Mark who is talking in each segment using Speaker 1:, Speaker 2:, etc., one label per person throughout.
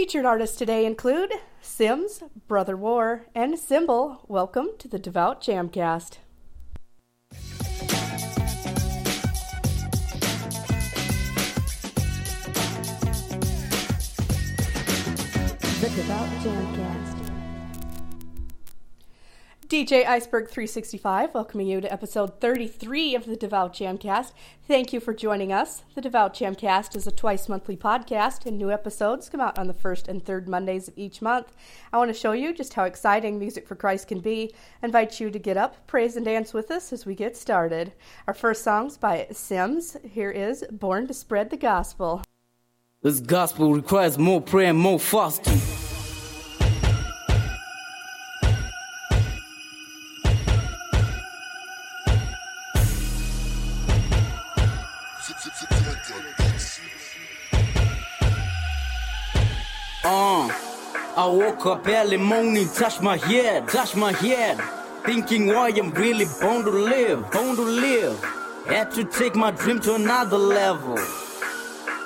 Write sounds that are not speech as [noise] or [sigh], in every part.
Speaker 1: Featured artists today include S!mz, Brutha War, and Symbol. Welcome to the Devout Jamcast. The Devout Jamcast. DJ Iceberg 365 welcoming you to episode 33 of the Devout Jamcast. Thank you for joining us. The Devout Jamcast is a twice monthly podcast, and new episodes come out on the first and third Mondays of each month. I want to show you just how exciting Music for Christ can be. I invite you to get up, praise, and dance with us as we get started. Our first song's by S!mz. Here is Born to Spread the Gospel.
Speaker 2: This gospel requires more prayer and more fasting. Woke up early morning, touch my head, touch my head, thinking why I'm really born to live, born to live. Had to take my dream to another level,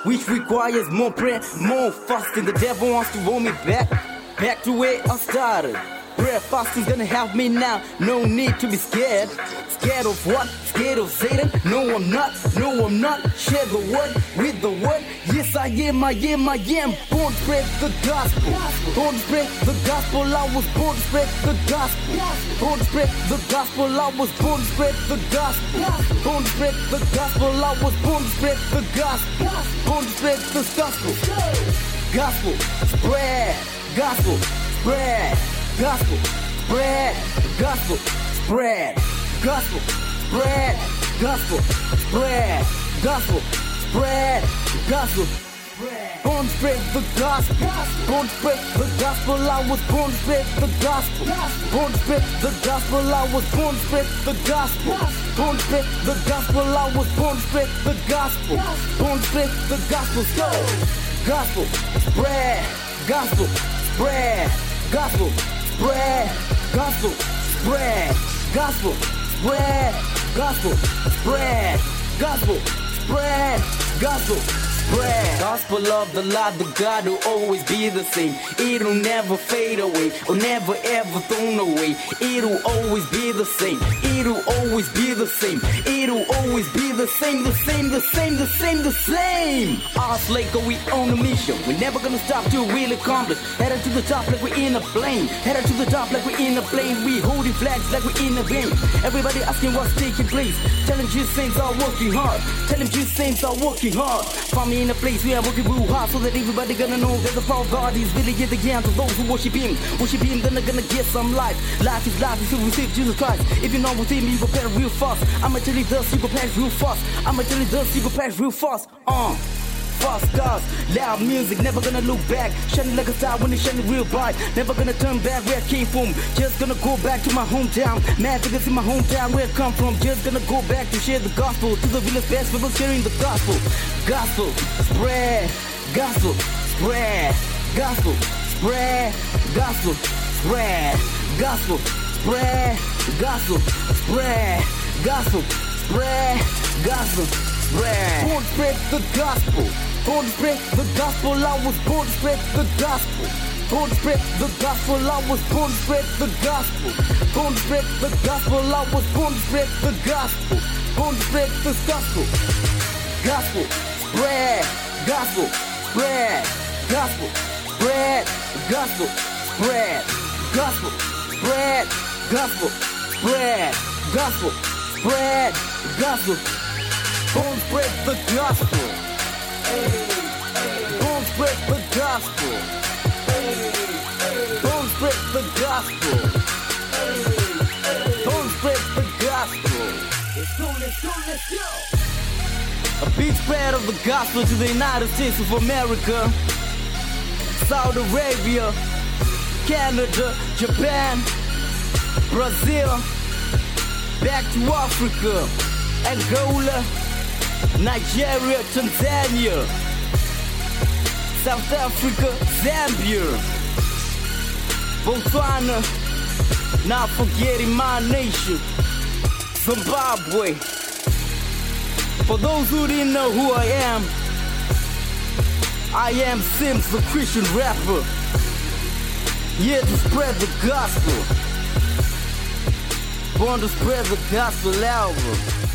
Speaker 2: which requires more prayer, more fasting. The devil wants to hold me back, back to where I started. Prayer fasting's gonna help me now, no need to be scared. Scared of what? Scared of Satan? No, I'm not. No, I'm not. Share the word with the word. Yes, I am. I am. I am. Born to spread the gospel. Born to spread the gospel. I was born to spread the gospel. Born to spread the gospel. I was born to spread the gospel. Born to spread the gospel. I was born to spread the gospel. Born to spread the gospel. Gospel. Spread. Gospel. Spread. Gospel. Spread. Gospel. Spread gospel, spread, gospel, spread, gospel, spread, gospel. Born to spread the gospel, born to spread the gospel. I was born to spread the gospel, born to spread the gospel. I was born to spread the gospel, born to spread the gospel. I was born to spread the gospel, born to spread the gospel. So, gospel, spread, gospel, spread, gospel, spread, gospel, spread, gospel spread gospel, spread gospel, spread gospel. Spread. Gospel of the Lord, the God will always be the same. It'll never fade away or never ever thrown away. It'll always be the same. It'll always be the same. It'll always be the same, the same, the same, the same, the same. Us Laker, we on a mission. We're never gonna stop till we accomplish. Headed to the top like we're in a plane. Headed to the top like we're in a plane. We holding flags like we're in a game. Everybody asking what's taking place. Telling you saints are working hard. Telling you saints are working hard. Find me in a place we are working real hard so that everybody gonna know that the power of God is really in the hands of those who worship Him. Worship Him, then they're gonna get some life. Life is life if you receive Jesus Christ. If you know within me, you prepare real fast. I'ma tell you this, you prepare real fast. I'ma tell you this, you prepare real fast. Uh fast stars, loud music, never gonna look back. Shining like a star when it's shining real bright. Never gonna turn back where I came from. Just gonna go back to my hometown. Mad because in my hometown where I come from. Just gonna go back to share the gospel to the realest best people sharing the gospel. Gospel, spread, gospel, spread, gospel, spread, gospel, spread, gospel, spread, gospel, spread, gospel, spread, gospel, spread. Born to spread the gospel. Born to spread the gospel. I was born to spread the gospel. Born to spread the gospel. I was born to spread the gospel. Born to spread the gospel. I was born to spread the gospel. Born to spread the gospel. Gospel, spread, gospel, spread, gospel, spread, gospel, spread, gospel, spread, gospel, spread, gospel, spread, gospel. Born to spread the gospel. To spread the gospel. To spread the gospel. To spread the gospel. A big spread of the gospel to the United States of America, Saudi Arabia, Canada, Japan, Brazil, back to Africa, Angola, Nigeria, Tanzania, South Africa, Zambia, Botswana, not forgetting my nation, Zimbabwe. For those who didn't know who I am, I am S!mz, a Christian rapper. Here to spread the gospel. Born to spread the gospel album.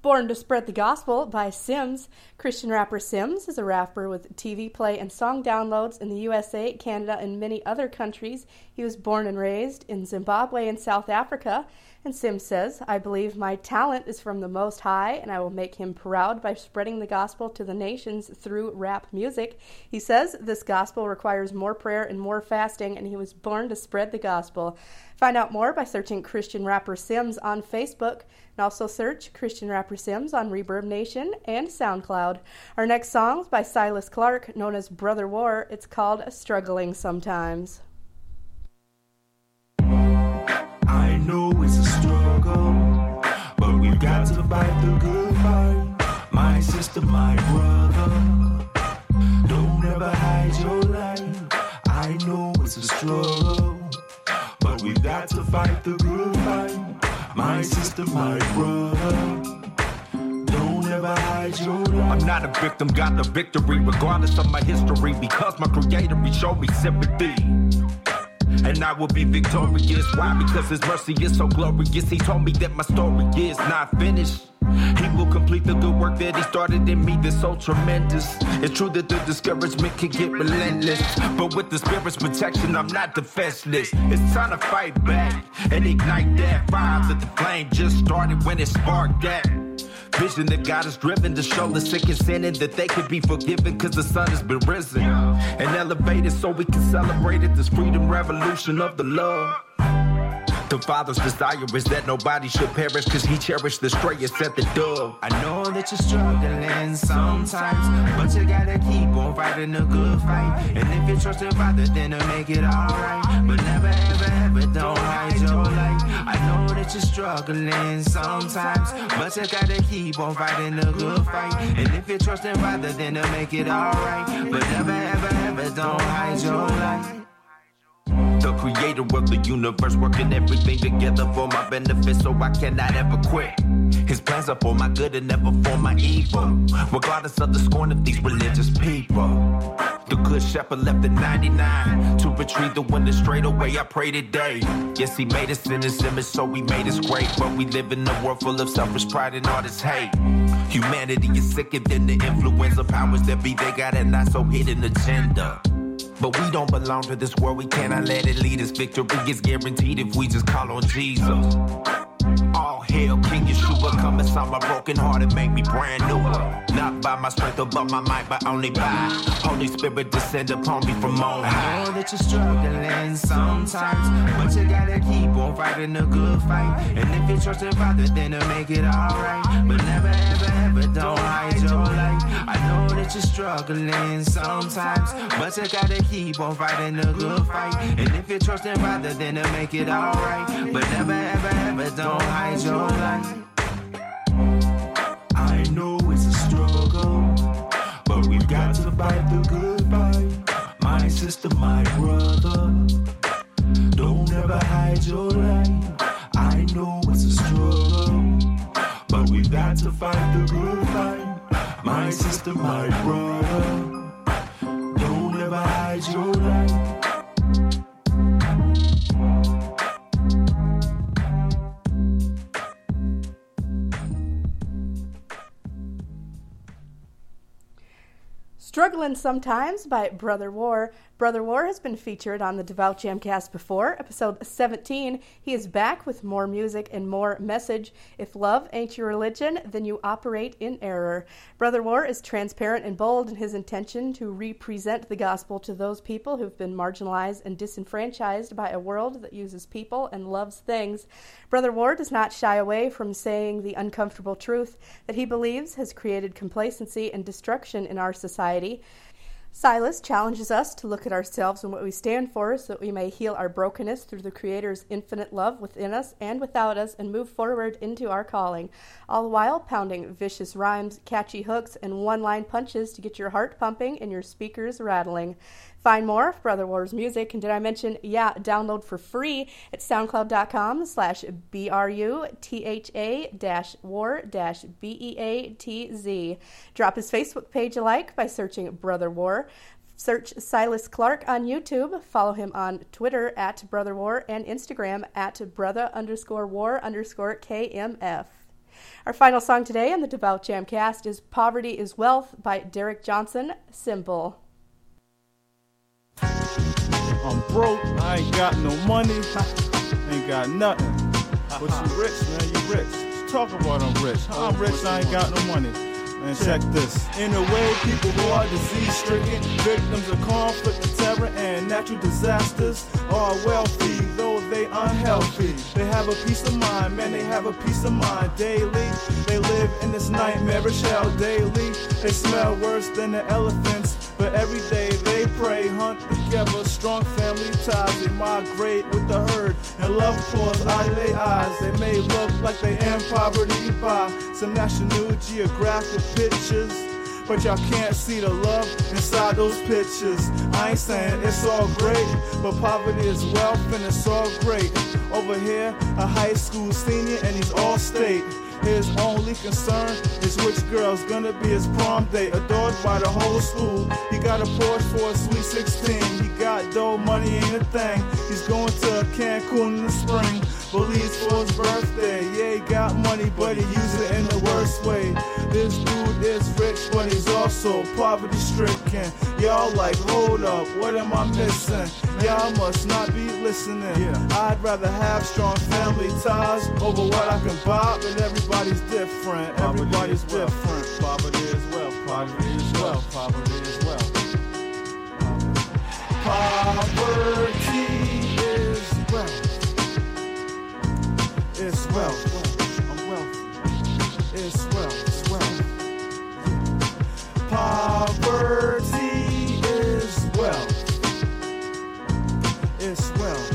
Speaker 1: Born to Spread the Gospel by S!mz. Christian rapper S!mz is a rapper with TV play and song downloads in the USA, Canada, and many other countries. He was born and raised in Zimbabwe and South Africa. And S!mz says, I believe my talent is from the Most High, and I will make him proud by spreading the gospel to the nations through rap music. He says this gospel requires more prayer and more fasting, and he was born to spread the gospel. Find out more by searching Christian Rapper S!mz on Facebook. And also search Christian Rapper S!mz on ReverbNation and SoundCloud. Our next song is by Silas Clark, known as Brutha War. It's called Struggling Sometimes.
Speaker 3: I know it's a struggle, but we've got to fight the good fight. My sister, my brother, don't ever hide your light. I know it's a struggle, but we've got to fight the good fight my sister, my brother. Don't ever hide your love.
Speaker 4: I'm not a victim, got the victory, regardless of my history, because my creator showed me sympathy. And I will be victorious. Why? Because his mercy is so glorious. He told me that my story is not finished. He will complete the good work that he started in me that's so tremendous. It's true that the discouragement can get relentless. But with the spirit's protection, I'm not defenseless. It's time to fight back and ignite that fire that the flame just started when it sparked that. Vision that God is driven to show the sick and sinning that they could be forgiven because the sun has been risen and elevated so we can celebrate it. This freedom revolution of the love. The Father's desire is that nobody should perish because He cherished the strayest at the dove.
Speaker 3: I know that you're struggling sometimes, but you gotta keep on fighting a good fight. And if you trust your Father, then it'll make it alright. But never, ever, ever don't hide your light. I know that you're struggling sometimes, but you gotta keep on fighting a good fight. And if you trust your rather then it'll make it alright. But never, ever, ever don't hide your light.
Speaker 4: The creator of the universe working everything together for my benefit, so I cannot ever quit. His plans are for my good and never for my evil, regardless of the scorn of these religious people. The good shepherd left the 99 to retrieve the one that straight away. I pray today. Yes, he made us in his image, so we made us great. But we live in a world full of selfish pride and all this hate. Humanity is sicker than the influence of powers that be. They got a not so hidden agenda. But we don't belong to this world, we cannot let it lead us. Victory is guaranteed if we just call on Jesus. All hail King Yeshua, come solve my broken heart and make me brand new. Not by my strength or by my might, but only by Holy Spirit descend upon me from on high.
Speaker 3: I know that you're struggling sometimes, but you gotta keep on fighting a good fight. And if you trust your Father, then it'll make it alright. But never, ever, ever don't hide your light. I know that you're struggling sometimes, but you gotta keep on fighting a good fight. And if you trust your Father, then it'll make it alright. But never, ever, ever don't hide your light.
Speaker 1: Struggling Sometimes by Brutha War. Brutha War has been featured on the Devout Jamcast before, episode 17. He is back with more music and more message. If love ain't your religion, then you operate in error. Brutha War is transparent and bold in his intention to represent the gospel to those people who've been marginalized and disenfranchised by a world that uses people and loves things. Brutha War does not shy away from saying the uncomfortable truth that he believes has created complacency and destruction in our society. Silas challenges us to look at ourselves and what we stand for so that we may heal our brokenness through the Creator's infinite love within us and without us and move forward into our calling, all the while pounding vicious rhymes, catchy hooks, and one line punches to get your heart pumping and your speakers rattling. Find more of Brutha War's music, and did I mention, yeah, download for free at soundcloud.com slash B-R-U-T-H-A dash war dash B-E-A-T-Z. Drop his Facebook page a like by searching Brutha War. Search Silas Clark on YouTube. Follow him on Twitter at Brutha War and Instagram at brother underscore war underscore KMF. Our final song today on the Devout Jamcast is Poverty is Wealth by Derek Johnson, Symbol.
Speaker 5: I'm broke, I ain't got no money, ain't got nothing. But you uh-huh. rich, man, you rich. Talk about I'm rich. I'm rich, I ain't got no money. And check this. In a way, people who are disease stricken, victims of conflict and terror and natural disasters, are wealthy, though they unhealthy. They have a peace of mind, man, they have a peace of mind daily. They live in this nightmarish hell daily. They smell worse than the elephants, but every day they pray, hunt together, strong family ties. They migrate with the herd, and love out of their eyes. They may look like they in poverty by some National Geographic pictures. But y'all can't see the love inside those pictures. I ain't saying it's all great, but poverty is wealth and it's all great. Over here, a high school senior and he's all state. His only concern is which girl's gonna be his prom date. Adored by the whole school. He got a Porsche for a sweet 16. He got dough, money ain't a thing. He's going to Cancun in the spring. Believes for his birthday. Yeah, he got money, but he uses it in the worst way. This dude is rich, but he's also poverty stricken. Y'all like, hold up, what am I missing? Y'all must not be listening. I'd rather have strong family ties over what I can buy, but everybody's different. Everybody's different. Poverty is wealth. Poverty is wealth. Poverty is wealth. Poverty is wealth. It's wealth. I'm wealthy. It's wealth. It's wealth. Poverty is wealth. It's wealth.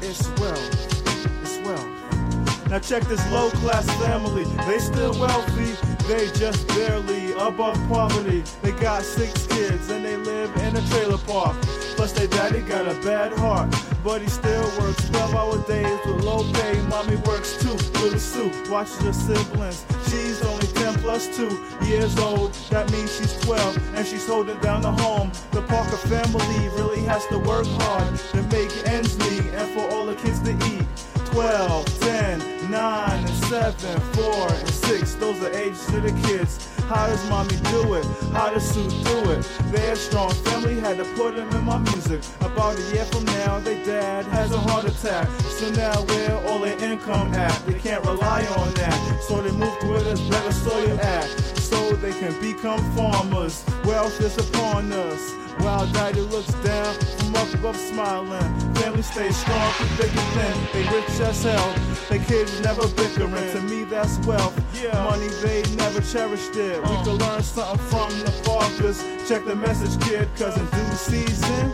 Speaker 5: It's wealth. It's wealth. Now check this low class family. They still wealthy. They just barely above poverty. They got six kids and they live in a trailer park. Plus their daddy got a bad heart. But he still works 12 hour days with low pay. Mommy works too. Little Sue watches her siblings. She's only 10 plus 2 years old. That means she's 12 and she's holding down the home. The Parker family really has to work hard to make ends meet and for all the kids to eat. 12, 10, 9, and 7, 4, and 6. Those are ages of the kids. How does mommy do it? How does Sue do it? Their strong family had to put them in my music. About a year from now, their dad has a heart attack. So now where all their income at? They can't rely on that. So they moved where there's better soil at. So they can become farmers. Wealth is upon us. While daddy looks down from up above smiling. Family stays strong through thick and thin. They rich as hell. Their kids never bickering. To me, that's wealth. Money, they never cherished it. We uh. could learn something from the Parkers. Check the message, kid, cause in due season,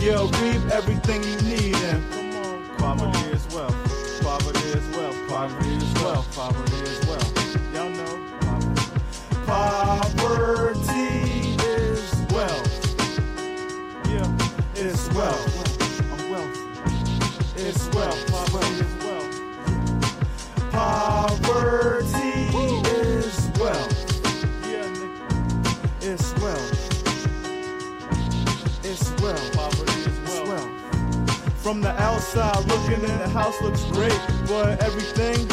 Speaker 5: you'll reap everything you need. And come on, poverty is wealth. Poverty is wealth. Poverty is wealth. Poverty is wealth. Poverty. Is wealth. Yeah, it's wealth. I'm wealthy. It's wealth. Poverty is wealth. Poverty is wealth. Yeah, nigga. It's wealth. It's wealth. Poverty is wealth. From the outside looking in, the house looks great, but everything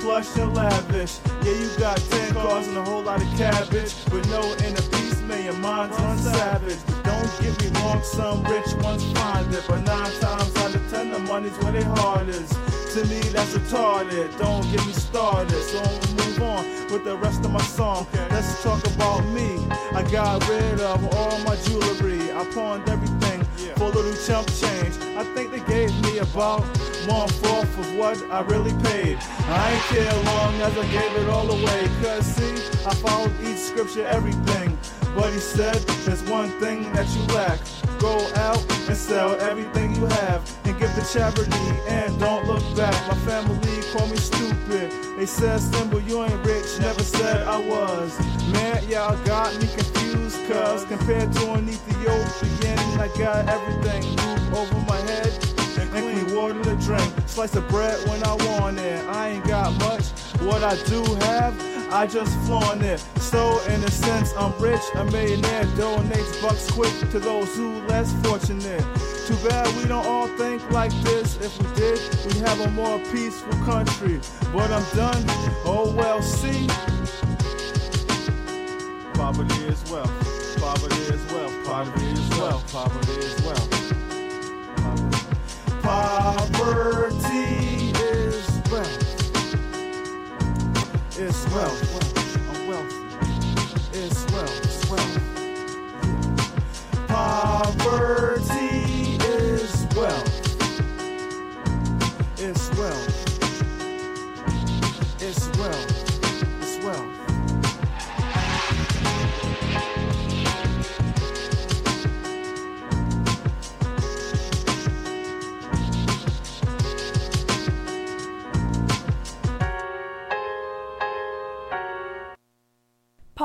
Speaker 5: plush and lavish. Yeah, you got 10 cars and a whole lot of cabbage, but no inner peace, man, your mind's on savage. Don't get me wrong, some rich ones find it, but nine times out of ten, the money's where their heart is. To me, that's retarded. Don't get me started. So I'm move on with the rest of my song. Let's talk about me. I got rid of all my jewelry. I pawned everything for little chump change. I think they gave me about one fourth of what I really paid. I ain't care long as I gave it all away. Cause see, I followed each scripture, everything. But he said, there's one thing that you lack. Go out and sell everything you have and give to charity and don't look back. My family call me stupid. They said Symbol, you ain't rich, never said I was. Man, y'all got me confused, cuz compared to an Ethiopian, I got everything. Over my head, and clean water to drink. Slice of bread when I want it. I ain't got much. What I do have, I just flaunt it. So in a sense, I'm rich, a millionaire. Donates bucks quick to those who less fortunate. Too bad we don't all think like this. If we did, we'd have a more peaceful country. But I'm done. Oh well, see. Poverty is wealth. Poverty is wealth. Poverty is wealth. Poverty is wealth. Poverty is wealth. It's wealth. I'm wealthy. It's wealth. Wealth. Poverty is wealth. It's wealth. It's wealth.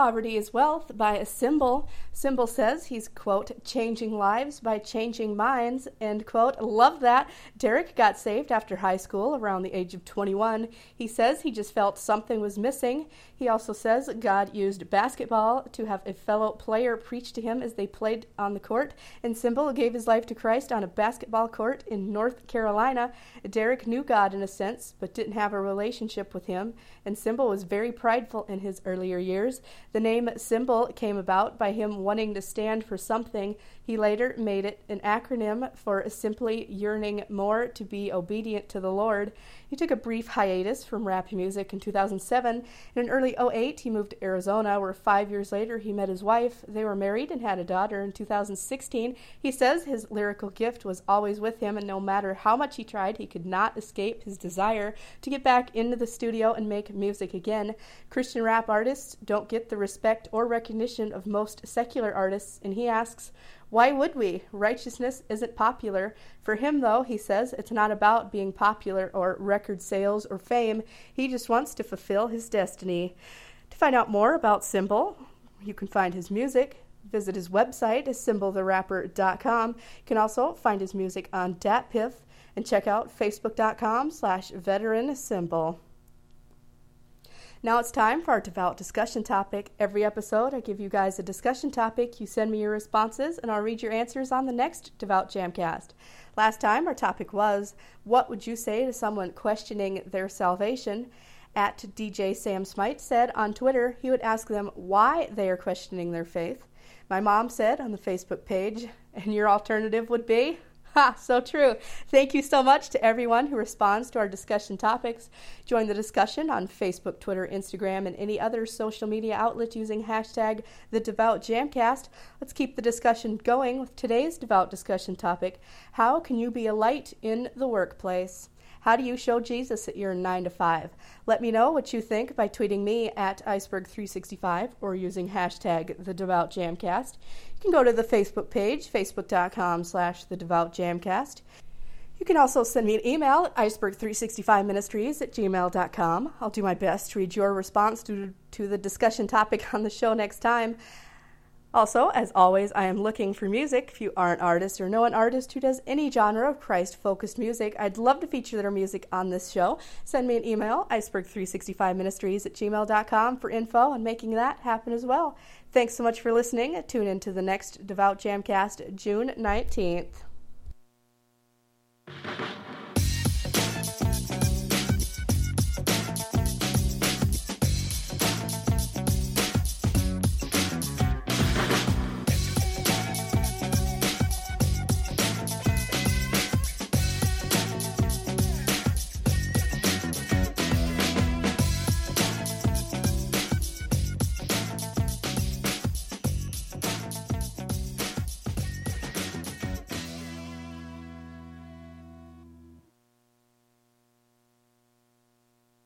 Speaker 1: Poverty is Wealth by a Symbol. Symbol says he's, quote, changing lives by changing minds, end quote. Love that. Derek got saved after high school around the age of 21. He says he just felt something was missing. He also says God used basketball to have a fellow player preach to him as they played on the court. And Symbol gave his life to Christ on a basketball court in North Carolina. Derek knew God in a sense, but didn't have a relationship with him. And Symbol was very prideful in his earlier years. The name Symbol came about by him wanting to stand for something. He later made it an acronym for simply yearning more to be obedient to the Lord. He took a brief hiatus from rap music in 2007. and In early 08, he moved to Arizona, where five years later he met his wife. They were married and had a daughter in 2016. He says his lyrical gift was always with him, and no matter how much he tried, he could not escape his desire to get back into the studio and make music again. Christian rap artists don't get the respect or recognition of most secular artists, and he asks, why would we? Righteousness isn't popular. For him, though, he says it's not about being popular or record sales or fame. He just wants to fulfill his destiny. To find out more about Symbol, you can find his music. Visit his website, symboltherapper.com. You can also find his music on DatPiff and check out facebook.com slash veteran symbol. Now it's time for our devout discussion topic. Every episode, I give you guys a discussion topic. You send me your responses, and I'll read your answers on the next Devout Jamcast. Last time, our topic was What would you say to someone questioning their salvation? At DJ Sam Smite said on Twitter he would ask them why they are questioning their faith. My mom said on the Facebook page, and your alternative would be? Ha, so true. Thank you so much to everyone who responds to our discussion topics. Join the discussion on Facebook, Twitter, Instagram, and any other social media outlet using hashtag the Devout Jamcast. Let's keep the discussion going with today's Devout discussion topic How can you be a light in the workplace? How do you show Jesus at your 9 to 5? Let me know what you think by tweeting me at iceberg365 or using hashtag the Devout Jamcast. You can go to the Facebook page, facebook.com slash the Devout Jamcast. You can also send me an email at iceberg365ministries at gmail.com. I'll do my best to read your response to, to the discussion topic [laughs] on the show next time. Also, as always, I am looking for music. If you are an artist or know an artist who does any genre of Christ focused music, I'd love to feature their music on this show. Send me an email, iceberg365ministries at gmail.com, for info on making that happen as well. Thanks so much for listening. Tune in to the next Devout Jamcast June 19th.